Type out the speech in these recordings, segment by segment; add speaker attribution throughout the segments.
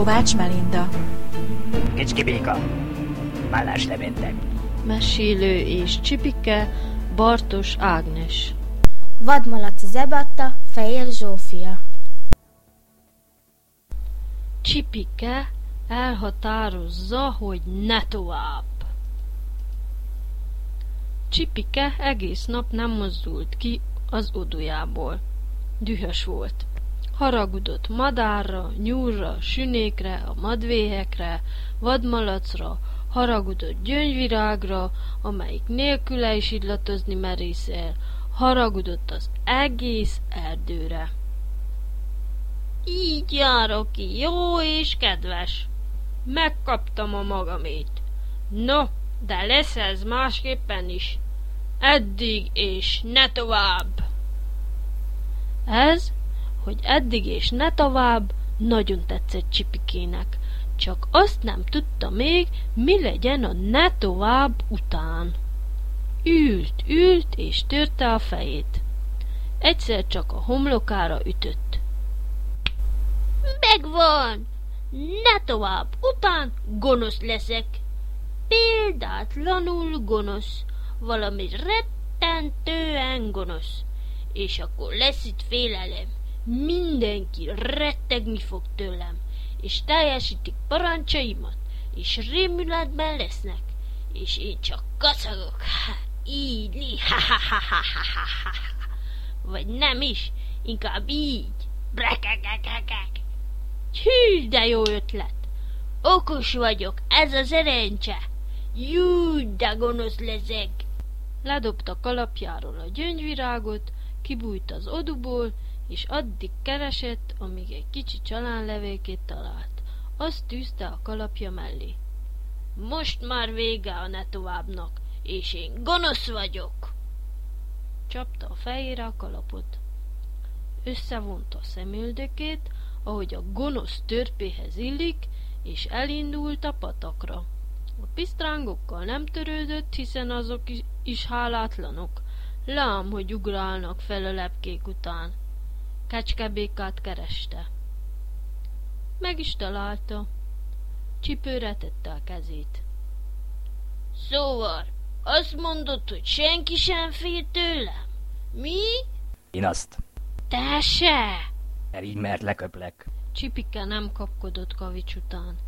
Speaker 1: Kovács Melinda.
Speaker 2: Kicski Béka, Málás Leventek.
Speaker 3: Mesélő és Csipike, Bartos Ágnes.
Speaker 4: Vadmalaci Zebatta, Fejér Zsófia.
Speaker 3: Csipike elhatározza, hogy ne tovább. Csipike egész nap nem mozdult ki az odujából. Dühös volt haragudott madárra, nyúlra, sünékre, a madvéhekre, vadmalacra, haragudott gyöngyvirágra, amelyik nélküle is illatozni merészel, haragudott az egész erdőre. Így járok ki, jó és kedves. Megkaptam a magamét. No, de lesz ez másképpen is. Eddig és ne tovább. Ez hogy eddig és ne tovább, nagyon tetszett Csipikének. Csak azt nem tudta még, mi legyen a ne tovább után. Ült, ült és törte a fejét. Egyszer csak a homlokára ütött. Megvan! Ne tovább, után gonosz leszek. Példátlanul gonosz, valami rettentően gonosz. És akkor lesz itt félelem. Mindenki rettegni fog tőlem, és teljesítik parancsaimat, és rémületben lesznek, és én csak kacagok, így, ha, ha, ha, ha, ha, ha, ha. Vagy nem is, inkább így, brekekekekek. Hű, de jó ötlet! Okos vagyok, ez az erencse! Jú, de gonosz lezek! Ledobta kalapjáról a gyöngyvirágot, kibújt az oduból, és addig keresett, amíg egy kicsi csalánlevékét talált. Azt tűzte a kalapja mellé. Most már vége a ne továbbnak, és én gonosz vagyok! Csapta a fejére a kalapot. Összevonta a szemüldökét, ahogy a gonosz törpéhez illik, és elindult a patakra. A pisztrángokkal nem törődött, hiszen azok is, is hálátlanok. Lám, hogy ugrálnak fel a lepkék után. Kecskebékát kereste. Meg is találta. Csipőre tette a kezét. Szóval, azt mondod, hogy senki sem fél tőlem? Mi?
Speaker 2: Én azt.
Speaker 3: Te se!
Speaker 2: Mert így mert leköplek.
Speaker 3: Csipike nem kapkodott kavics után.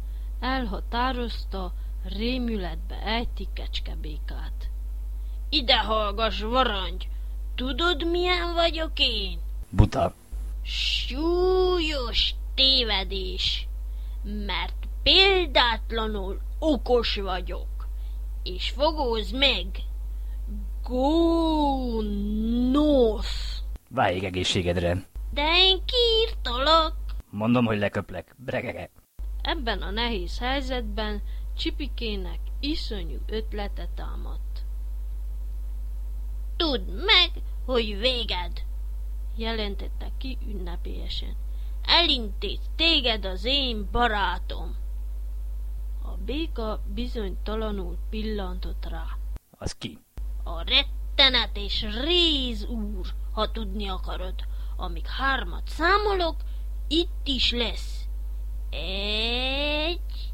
Speaker 3: Elhatározta, rémületbe ejti kecskebékát. Ide hallgass, varangy! Tudod, milyen vagyok én?
Speaker 2: Buta.
Speaker 3: Súlyos tévedés, mert példátlanul okos vagyok, és fogóz meg, Gonosz!
Speaker 2: Váljék egészségedre.
Speaker 3: De én kiírtalak!
Speaker 2: Mondom, hogy leköplek. Bregege.
Speaker 3: Ebben a nehéz helyzetben Csipikének iszonyú ötlete támadt. Tudd meg, hogy véged, jelentette ki ünnepélyesen. Elintéz téged az én barátom. A béka bizonytalanul pillantott rá.
Speaker 2: Az ki?
Speaker 3: A rettenet és réz úr, ha tudni akarod. Amíg hármat számolok, itt is lesz. Egy,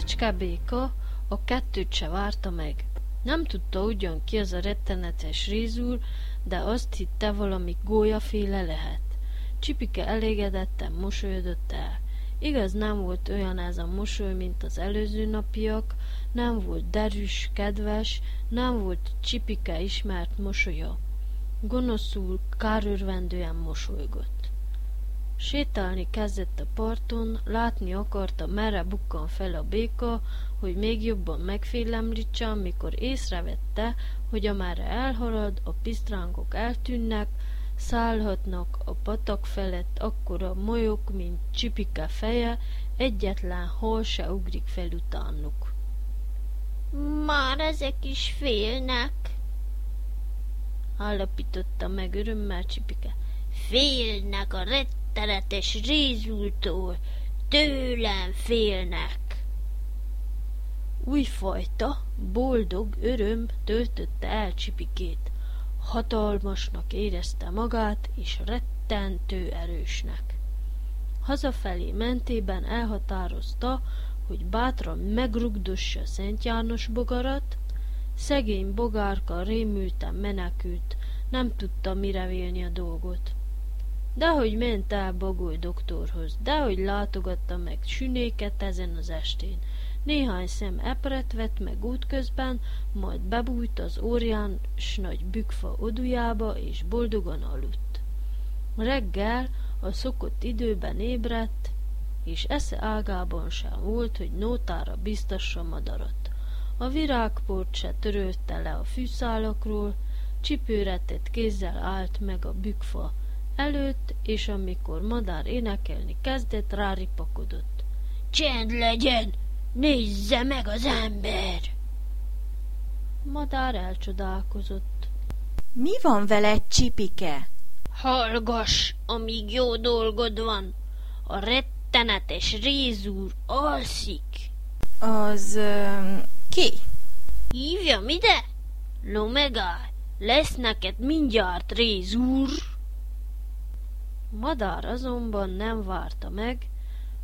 Speaker 3: Kecskebéka a kettőt se várta meg. Nem tudta ugyan ki az a rettenetes rézúr, de azt hitte valami gólyaféle lehet. Csipike elégedetten mosolyodott el. Igaz, nem volt olyan ez a mosoly, mint az előző napiak, nem volt derűs, kedves, nem volt Csipike ismert mosolya. Gonoszul, kárörvendően mosolygott. Sétálni kezdett a parton, látni akarta, merre bukkan fel a béka, hogy még jobban megfélemlítse, amikor észrevette, hogy amerre elhalad, a pisztrángok eltűnnek, szállhatnak a patak felett akkora molyok, mint csipike feje, egyetlen hol se ugrik fel utánuk. Már ezek is félnek, állapította meg örömmel Csipike. Félnek a rett rettenetes rézultól, tőlem félnek. Újfajta, boldog öröm töltötte el Csipikét. Hatalmasnak érezte magát, és rettentő erősnek. Hazafelé mentében elhatározta, hogy bátran megrugdossa Szent János bogarat, szegény bogárka rémülten menekült, nem tudta mire vélni a dolgot. Dehogy ment el Bagoly doktorhoz, dehogy látogatta meg sünéket ezen az estén. Néhány szem epret vett meg útközben, majd bebújt az óriás nagy bükfa odujába, és boldogan aludt. Reggel a szokott időben ébredt, és esze ágában sem volt, hogy nótára biztassa madarat. A virágport se törölte le a fűszálakról, csipőretett kézzel állt meg a bükfa, előtt, és amikor madár énekelni kezdett, ráripakodott. Csend legyen! Nézze meg az ember! Madár elcsodálkozott.
Speaker 4: Mi van veled, Csipike?
Speaker 3: Hallgass, amíg jó dolgod van. A rettenetes rézúr alszik.
Speaker 4: Az... Uh, ki?
Speaker 3: Hívjam ide? No megállj, lesz neked mindjárt rézúr. Madár azonban nem várta meg,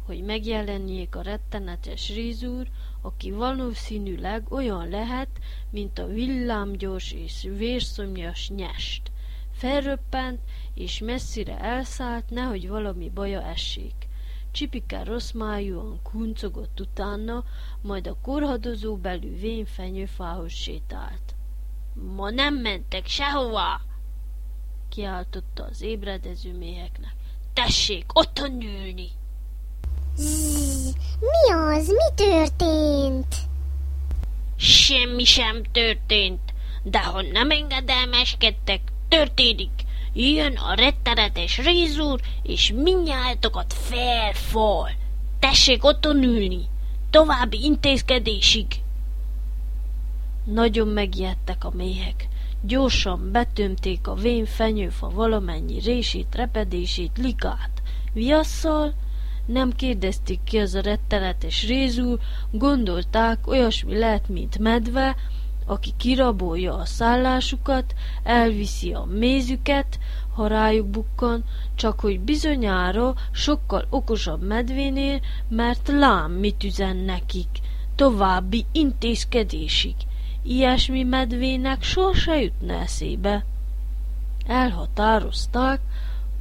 Speaker 3: hogy megjelenjék a rettenetes rizúr, aki valószínűleg olyan lehet, mint a villámgyors és vérszomjas nyest. Felröppent, és messzire elszállt, nehogy valami baja essék. Csipike rossz májúan kuncogott utána, majd a korhadozó belül vén fenyőfához sétált. Ma nem mentek sehova! Kiáltotta az ébredező méheknek. Tessék, otthon ülni!
Speaker 1: Zzz, mi az? Mi történt?
Speaker 3: Semmi sem történt, de ha nem engedelmeskedtek, történik. Jön a rettenetes rézúr, és mindnyájatokat felfal. Tessék otthon ülni, további intézkedésig. Nagyon megijedtek a méhek. Gyorsan betömték a vén fenyőfa valamennyi rését, repedését, likát. Viasszal nem kérdezték ki az a rettenetes rézúr, gondolták, olyasmi lehet, mint medve, aki kirabolja a szállásukat, elviszi a mézüket, ha rájuk bukkan, csak hogy bizonyára sokkal okosabb medvénél, mert lám mit üzen nekik, további intézkedésig. Ilyesmi medvének sose jutna eszébe. Elhatározták,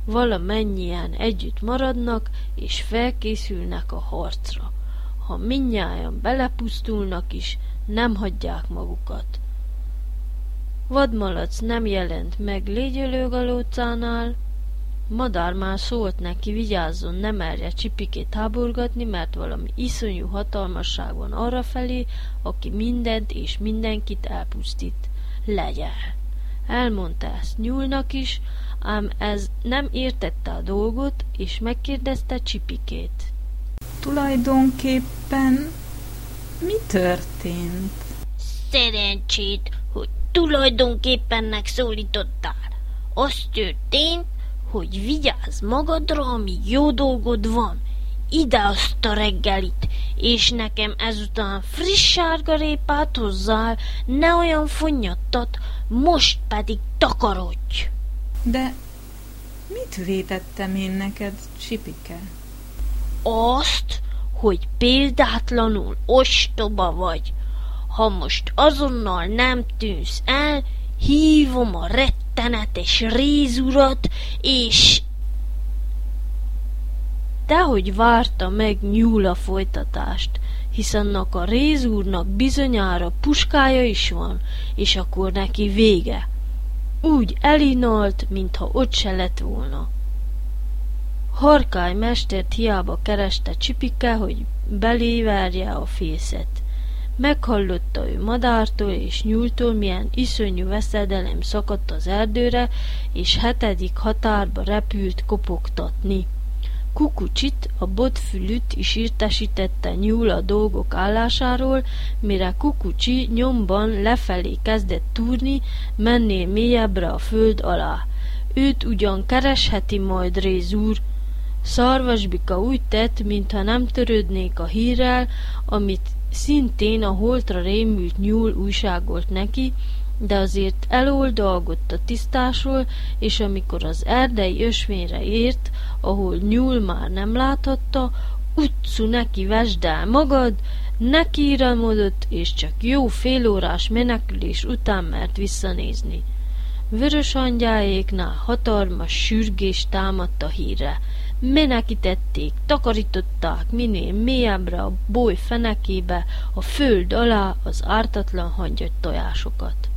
Speaker 3: valamennyien együtt maradnak, és felkészülnek a harcra. Ha minnyáján belepusztulnak is, nem hagyják magukat. Vadmalac nem jelent meg légyölőgalócánál, Madár már szólt neki, vigyázzon, ne merje csipikét háborgatni, mert valami iszonyú hatalmasság van arrafelé, aki mindent és mindenkit elpusztít. Legyen. Elmondta ezt nyúlnak is, ám ez nem értette a dolgot, és megkérdezte csipikét.
Speaker 5: Tulajdonképpen mi történt?
Speaker 3: Szerencsét, hogy tulajdonképpen szólítottál. Az történt, hogy vigyázz magadra, ami jó dolgod van. Ide azt a reggelit, és nekem ezután friss sárgarépát hozzál, ne olyan fonyattat, most pedig takarodj.
Speaker 5: De mit vétettem én neked, Csipike?
Speaker 3: Azt, hogy példátlanul ostoba vagy. Ha most azonnal nem tűnsz el, hívom a rettenetes rézurat, és... Dehogy várta meg nyúl a folytatást, hisz annak a rézúrnak bizonyára puskája is van, és akkor neki vége. Úgy elinalt, mintha ott se lett volna. Harkály mestert hiába kereste Csipike, hogy beléverje a fészet. Meghallotta ő madártól és nyúltól, milyen iszonyú veszedelem szakadt az erdőre, és hetedik határba repült kopogtatni. Kukucsit, a botfülüt is értesítette nyúl a dolgok állásáról, mire Kukucsi nyomban lefelé kezdett túrni, mennél mélyebbre a föld alá. Őt ugyan keresheti majd Réz úr, Szarvasbika úgy tett, mintha nem törődnék a hírrel, amit szintén a holtra rémült nyúl újságolt neki, de azért eloldalgott a tisztásról, és amikor az erdei ösvényre ért, ahol nyúl már nem láthatta, utcu neki vesd el magad, neki iramodott, és csak jó félórás menekülés után mert visszanézni. Vörös angyáéknál hatalmas sürgés támadt a hírre. Menekítették, takarították minél mélyebbre a boly fenekébe, a föld alá az ártatlan hangyott tojásokat.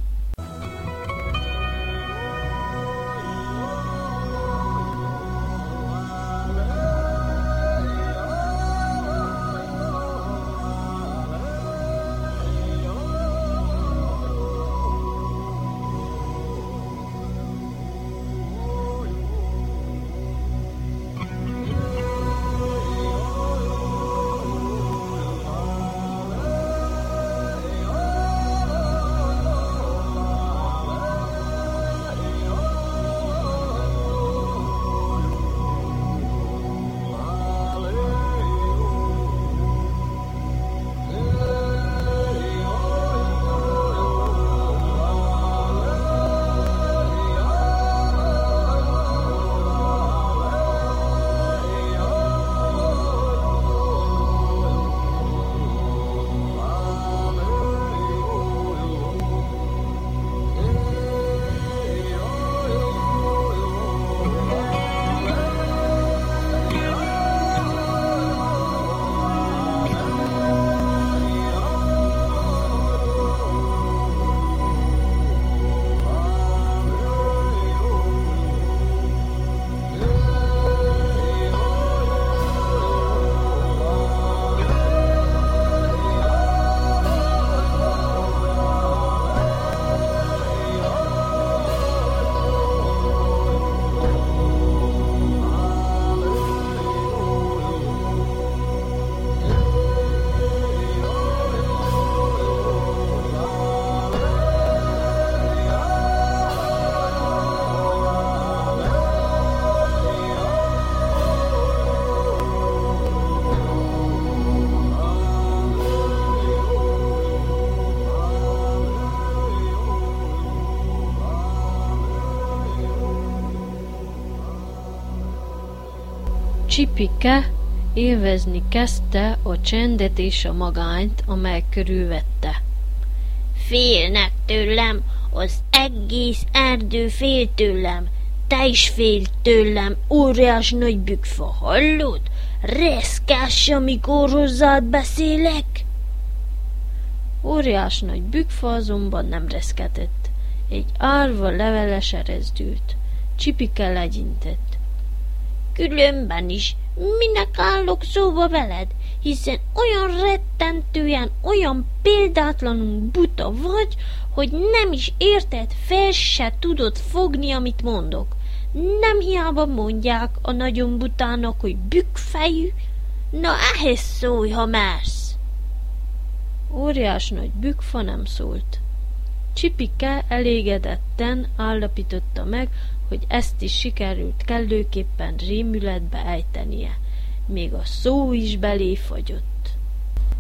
Speaker 1: Csipike élvezni kezdte a csendet és a magányt, amely körülvette. Félnek tőlem, az egész erdő fél tőlem, te is fél tőlem, óriás nagy bükfa, hallod? Reszkás, amikor hozzád beszélek. Óriás nagy bükfa azonban nem reszketett. Egy árva leveles erezdült. Csipike legyintett. Különben is, minek állok szóba veled, hiszen olyan rettentően, olyan példátlanul buta vagy, hogy nem is érted, fel se tudod fogni, amit mondok. Nem hiába mondják a nagyon butának, hogy bükkfejű, na ehhez szólj, ha mersz. Óriás nagy bükfa nem szólt. Csipike elégedetten állapította meg, hogy ezt is sikerült kellőképpen rémületbe ejtenie. Még a szó is belé fagyott.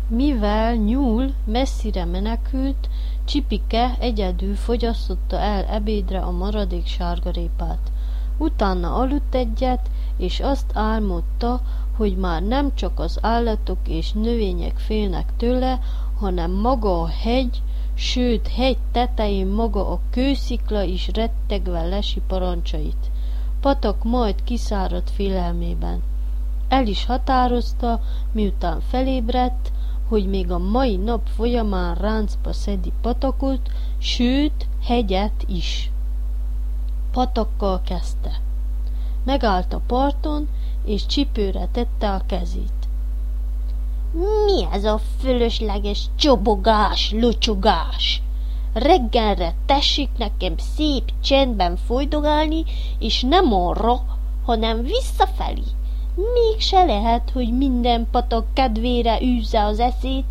Speaker 1: Mivel nyúl messzire menekült, Csipike egyedül fogyasztotta el ebédre a maradék sárgarépát. Utána aludt egyet, és azt álmodta, hogy már nem csak az állatok és növények félnek tőle, hanem maga a hegy, sőt hegy tetején maga a kőszikla is rettegve lesi parancsait. Patak majd kiszáradt félelmében. El is határozta, miután felébredt, hogy még a mai nap folyamán ráncba szedi patakot, sőt, hegyet is. Patakkal kezdte. Megállt a parton, és csipőre tette a kezét. Mi ez a fölösleges csobogás, locsogás? Reggelre tessék nekem szép csendben folydogálni, és nem arra, hanem visszafelé. Mégse lehet, hogy minden patak kedvére űzze az eszét,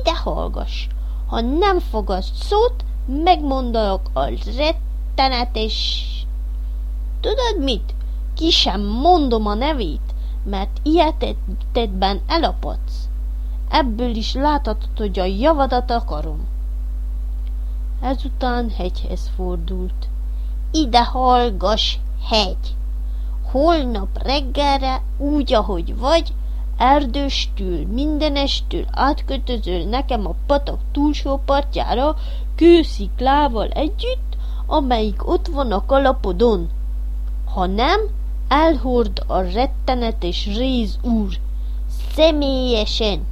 Speaker 1: ide hallgass. Ha nem fogasz szót, megmondalak a rettenetes... Tudod mit? Ki sem mondom a nevét, mert ilyetetben elapadsz. Ebből is láthatod, hogy a javadat akarom. Ezután hegyhez fordult. Ide hallgass, hegy! Holnap reggelre, úgy, ahogy vagy, erdőstül, mindenestül átkötözöl nekem a patak túlsó partjára kősziklával együtt, amelyik ott van a kalapodon. Ha nem, elhord a rettenetes réz úr, személyesen.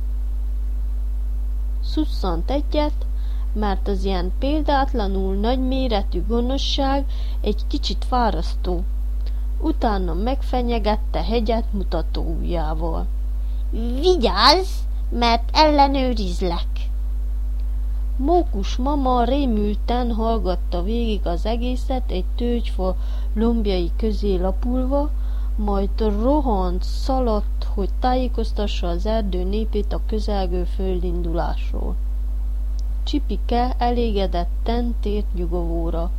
Speaker 1: Szusszant egyet, mert az ilyen példátlanul nagyméretű gonoszság egy kicsit fárasztó. Utána megfenyegette hegyet mutató ujjával. Vigyázz, mert ellenőrizlek! Mókus mama rémülten hallgatta végig az egészet egy tőgyfa lombjai közé lapulva, majd rohant, szaladt, hogy tájékoztassa az erdő népét a közelgő földindulásról. Csipike elégedetten tért nyugovóra.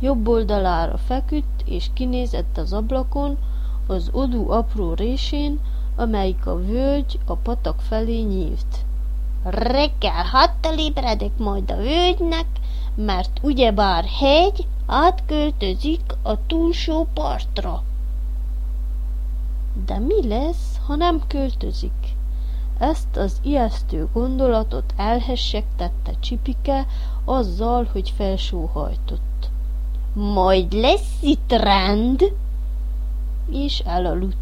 Speaker 1: Jobb oldalára feküdt, és kinézett az ablakon, az odú apró résén, amelyik a völgy a patak felé nyílt. Reggel hattal ébredek majd a völgynek, mert ugyebár hegy átköltözik a túlsó partra. De mi lesz, ha nem költözik? Ezt az ijesztő gondolatot elhessektette Csipike azzal, hogy felsóhajtott. Majd lesz itt rend, és elaludt.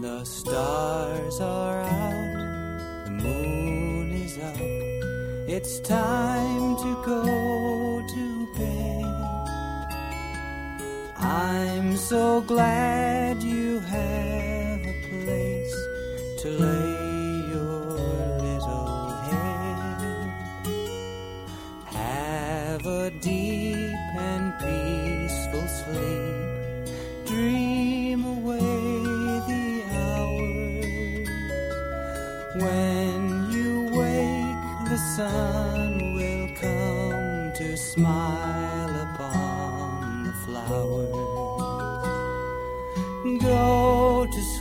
Speaker 6: The stars are out, the moon is up. It's time to go I'm so glad you have a place to lay your little head. Have a deep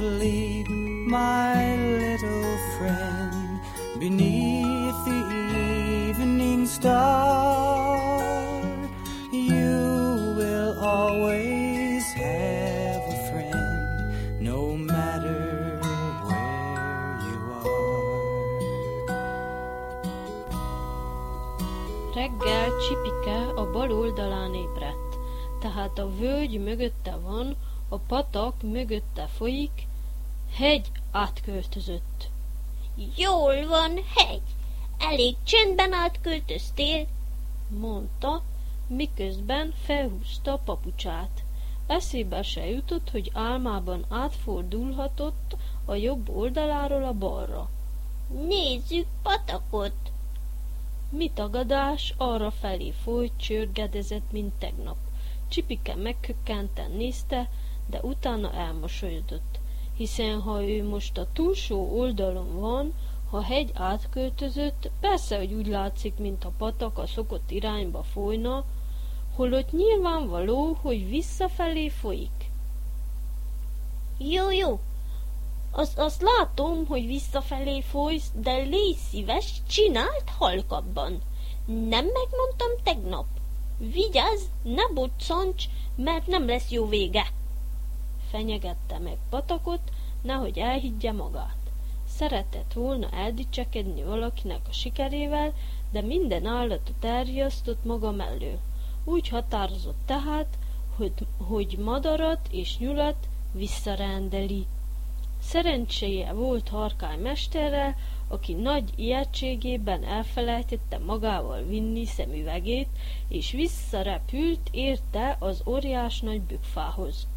Speaker 6: sleep, my little friend, beneath the evening star. You will always have a friend, no matter.
Speaker 3: Reggel Csipike a bal oldalán ébredt, tehát a völgy mögötte van, a patak mögötte folyik, hegy átköltözött.
Speaker 1: Jól van, hegy. Elég csendben átköltöztél.
Speaker 3: mondta, miközben felhúzta a papucsát. Eszébe se jutott, hogy álmában átfordulhatott a jobb oldaláról a balra.
Speaker 1: Nézzük patakot.
Speaker 3: Mi tagadás arra felé folyt, csörgedezett, mint tegnap. Csipike megkökkenten nézte, de utána elmosolyodott, hiszen ha ő most a túlsó oldalon van, ha hegy átköltözött, persze, hogy úgy látszik, mint a patak a szokott irányba folyna, holott nyilvánvaló, hogy visszafelé folyik.
Speaker 1: Jó, jó. Azt, azt látom, hogy visszafelé folysz, de légy szíves, csináld halkabban. Nem megmondtam tegnap. Vigyázz, ne boccancs, mert nem lesz jó vége.
Speaker 3: Fenyegette meg patakot, nehogy elhiggye magát. Szeretett volna eldicsekedni valakinek a sikerével, de minden állatot elriasztott maga mellől. Úgy határozott tehát, hogy, hogy madarat és nyulat visszarendeli. Szerencséje volt Harkály mesterrel, aki nagy ijegységében elfelejtette magával vinni szemüvegét, és visszarepült érte az óriás nagy bükfához.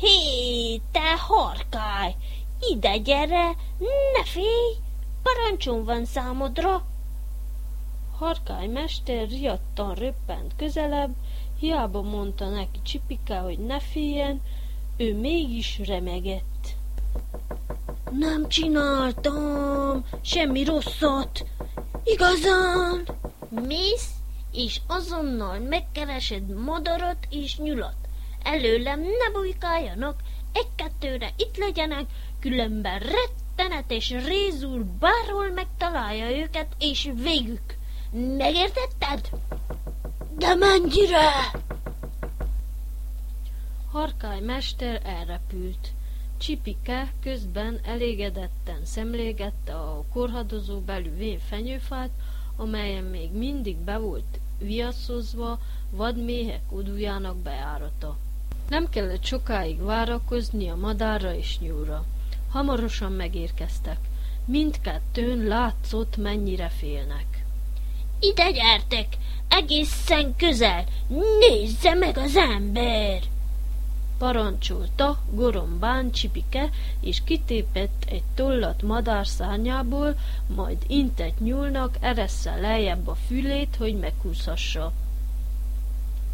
Speaker 1: Hé, te harkály! Ide gyere, ne félj! Parancsom van számodra!
Speaker 3: Harkály mester riadtan röppent közelebb, hiába mondta neki Csipike, hogy ne féljen, ő mégis remegett.
Speaker 1: Nem csináltam semmi rosszat. Igazán? Mész, és azonnal megkeresed madarat és nyulat. Előlem ne bujkáljanak, egy-kettőre itt legyenek, különben rettenetes rézul bárhol megtalálja őket, és végük. Megértetted? De mennyire?
Speaker 3: Harkály mester elrepült. Csipike közben elégedetten szemlégette a korhadozó vén fenyőfát, amelyen még mindig be volt viaszozva vadméhek udújának bejárata. Nem kellett sokáig várakozni a madárra és nyúlra. Hamarosan megérkeztek. Mindkettőn látszott, mennyire félnek.
Speaker 1: Ide gyertek, egészen közel, nézze meg az ember!
Speaker 3: parancsolta gorombán Csipike, és kitépett egy tollat madár szárnyából, majd intett nyúlnak eressze lejjebb a fülét, hogy meghúzhassa.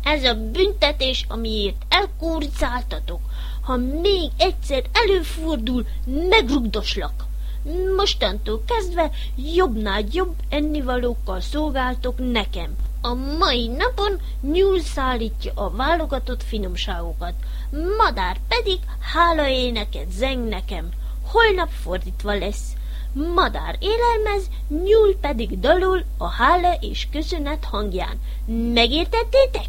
Speaker 1: Ez a büntetés, amiért elkóricáltatok. Ha még egyszer előfordul, megrugdoslak. Mostantól kezdve jobbnál jobb ennivalókkal szolgáltok nekem. A mai napon nyúl szállítja a válogatott finomságokat, madár pedig hála éneket zeng nekem. Holnap fordítva lesz. Madár élelmez, nyúl pedig dalul a hála és köszönet hangján. Megértettétek?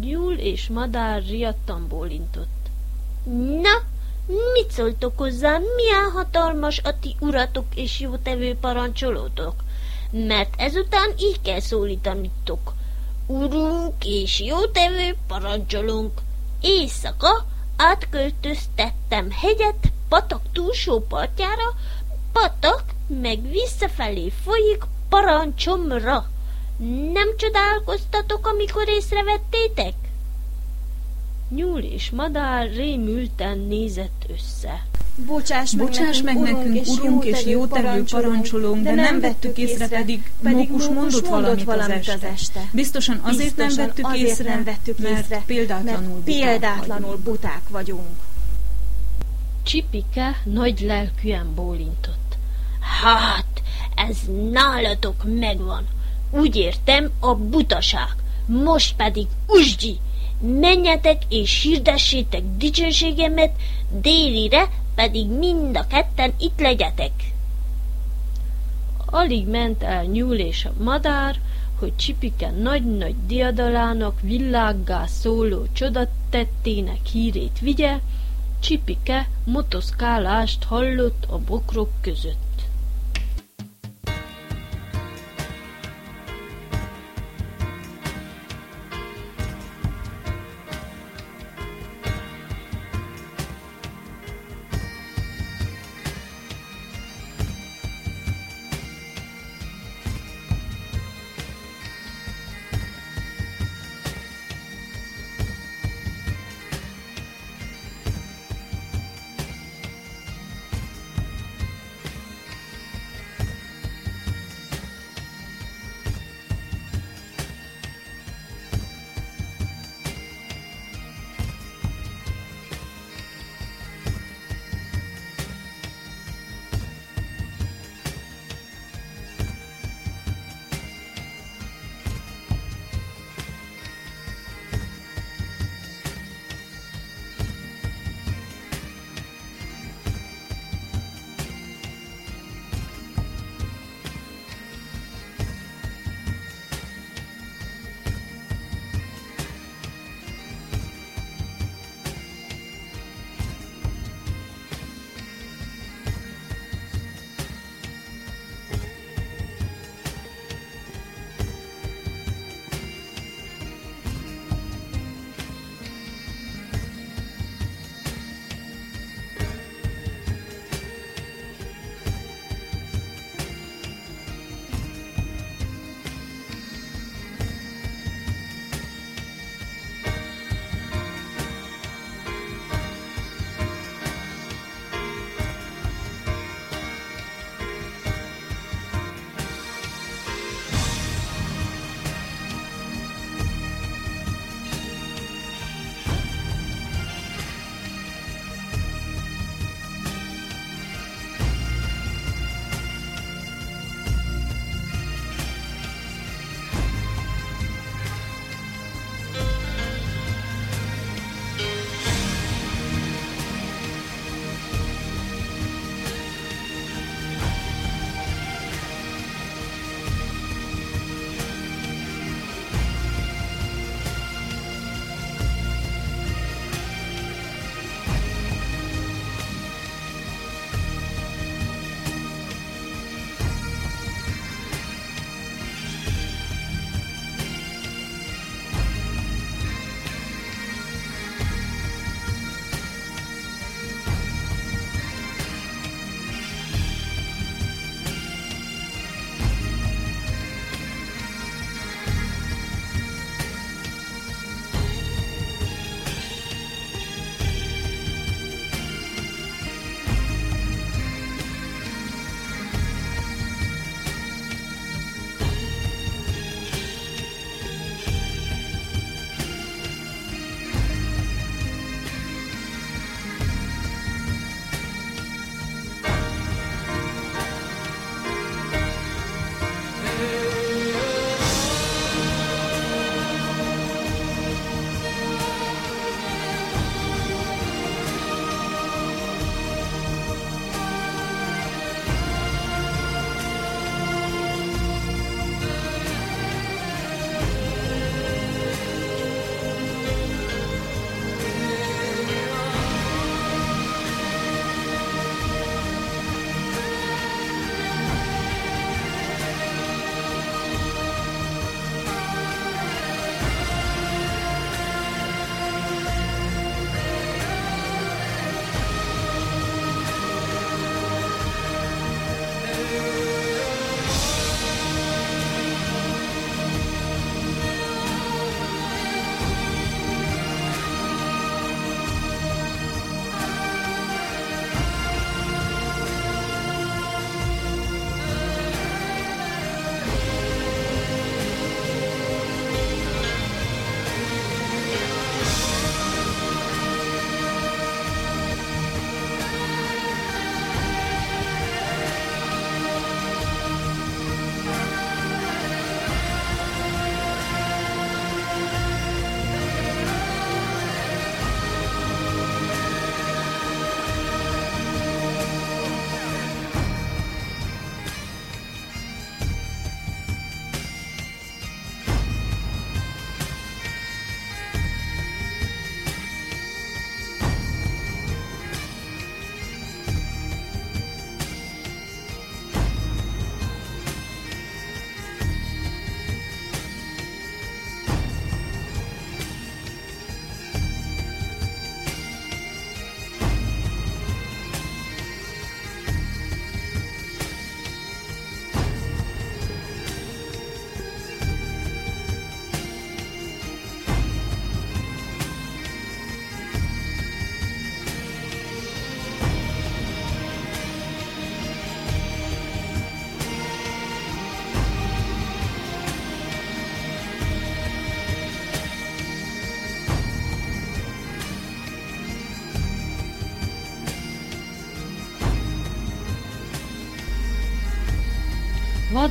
Speaker 3: Nyúl és madár riadtan bólintott.
Speaker 1: Na, mit szóltok hozzá, milyen hatalmas a ti uratok és jótevő parancsolótok? Mert ezután így kell szólítanitok. Urunk és jótevő parancsolunk. Éjszaka átköltöztettem hegyet patak túlsó partjára, patak meg visszafelé folyik parancsomra. Nem csodálkoztatok, amikor észrevettétek?
Speaker 3: Nyúl és madár rémülten nézett össze.
Speaker 5: Bocsáss meg, Bocsáss meg nekünk, nekünk, urunk és jótevő parancsolónk, de nem vettük észre, pedig, pedig Mókus mondott valamit, valamit az, este. Biztosan azért Biztosan nem vettük azért észre, nem vettük mert észre, példátlanul, mert példátlanul buták, buták vagyunk.
Speaker 3: Csipike nagy lelkűen bólintott.
Speaker 1: Hát, ez nálatok megvan. Úgy értem, a butaság. Most pedig usgyi, menjetek és hirdessétek dicsőségemet, délire pedig mind a ketten itt legyetek.
Speaker 3: Alig ment el nyúl és a madár, hogy Csipike nagy-nagy diadalának világgá szóló csodatettének hírét vigye, Csipike motoszkálást hallott a bokrok között.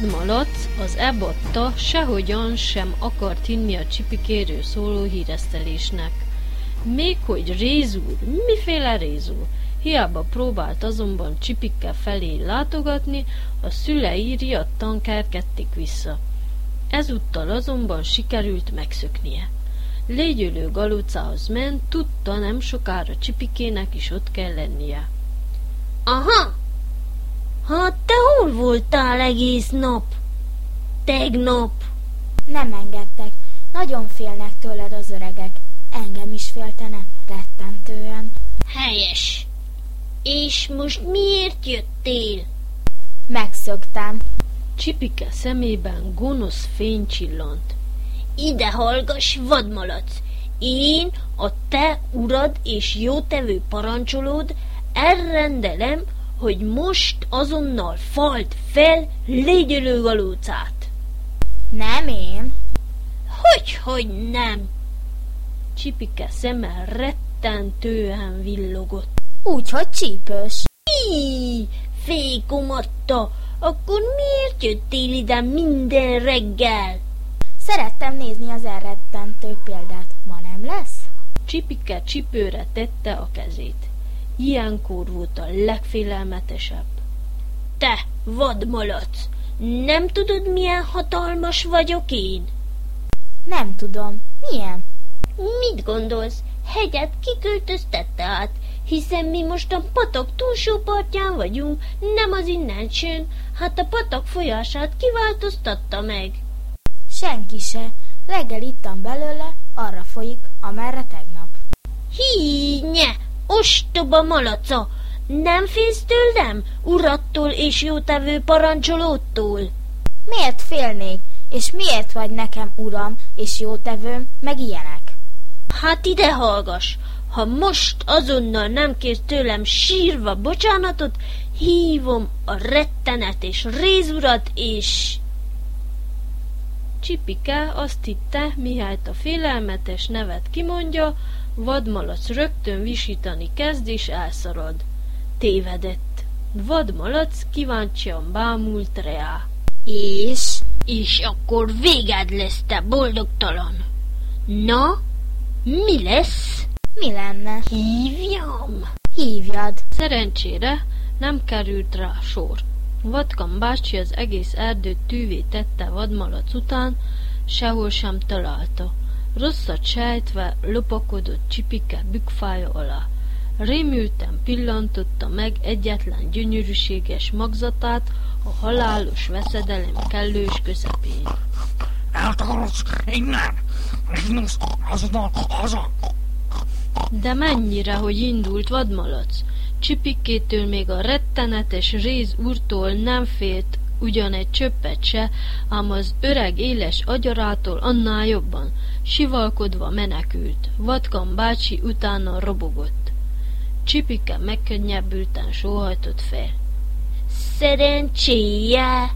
Speaker 3: Vadmalac az ebatta sehogyan sem akart hinni a csipikéről szóló híresztelésnek. Még hogy rézúr, miféle rézúr? Hiába próbált azonban csipikkel felé látogatni, a szülei riadtan kerkedték vissza. Ezúttal azonban sikerült megszöknie. Légyülő galucához ment, tudta nem sokára csipikének is ott kell lennie.
Speaker 1: Aha! Hát te hol voltál egész nap? Tegnap?
Speaker 7: Nem engedtek. Nagyon félnek tőled az öregek. Engem is féltene, rettentően.
Speaker 1: Helyes. És most miért jöttél?
Speaker 7: Megszöktem.
Speaker 3: Csipike szemében gonosz fény csillant.
Speaker 1: Ide hallgass, vadmalac! Én, a te urad és jótevő parancsolód elrendelem, hogy most azonnal falt fel légyölő galócát.
Speaker 7: Nem én.
Speaker 1: Hogy, hogy nem?
Speaker 3: Csipike szeme rettentően villogott.
Speaker 7: Úgy, hogy csípős.
Speaker 1: Hí, fékomatta, akkor miért jöttél ide minden reggel?
Speaker 7: Szerettem nézni az elrettentő példát. Ma nem lesz?
Speaker 3: Csipike csipőre tette a kezét. Ilyenkor volt a legfélelmetesebb.
Speaker 1: Te, vadmalac, nem tudod, milyen hatalmas vagyok én?
Speaker 7: Nem tudom. Milyen?
Speaker 1: Mit gondolsz? Hegyet kiköltöztette át, hiszen mi most a patak túlsó partján vagyunk, nem az innen sőn, hát a patak folyását kiváltoztatta meg.
Speaker 7: Senki se. Reggel ittam belőle, arra folyik, amerre tegnap.
Speaker 1: Hínye, ostoba malaca! Nem félsz tőlem, urattól és jótevő parancsolótól?
Speaker 7: Miért félnék? És miért vagy nekem uram és jótevőm, meg ilyenek?
Speaker 1: Hát ide hallgass! Ha most azonnal nem kérsz tőlem sírva bocsánatot, hívom a rettenet és rézurat, és...
Speaker 3: Csipike azt hitte, mihályt a félelmetes nevet kimondja, vadmalac rögtön visítani kezd és elszarad. Tévedett. Vadmalac kíváncsian bámult reá.
Speaker 7: És?
Speaker 1: És akkor véged lesz, te boldogtalan. Na, mi lesz?
Speaker 7: Mi lenne?
Speaker 1: Hívjam?
Speaker 7: Hívjad.
Speaker 3: Szerencsére nem került rá sor. Vatkan bácsi az egész erdőt tűvé tette vadmalac után, sehol sem találta. Rosszat sejtve lopakodott csipike bükfája alá. Rémülten pillantotta meg egyetlen gyönyörűséges magzatát a halálos veszedelem kellős közepén.
Speaker 2: Eltakarodsz innen! Indulsz azonnal haza!
Speaker 3: De mennyire, hogy indult vadmalac? Csipikétől még a rettenetes réz úrtól nem félt ugyan egy csöppet se, ám az öreg éles agyarától annál jobban, sivalkodva menekült. Vatkan bácsi utána robogott. Csipike megkönnyebbülten sóhajtott fel.
Speaker 1: Szerencséje!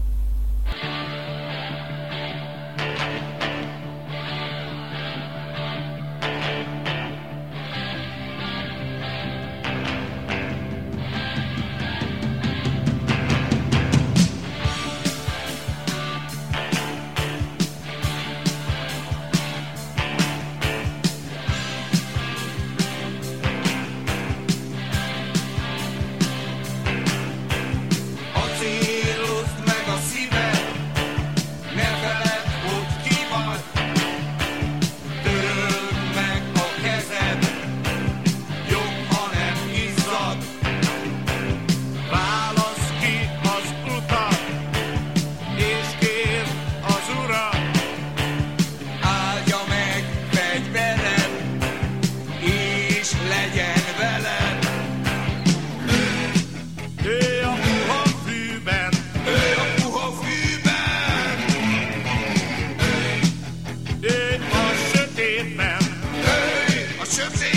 Speaker 1: man. Hey, I should be.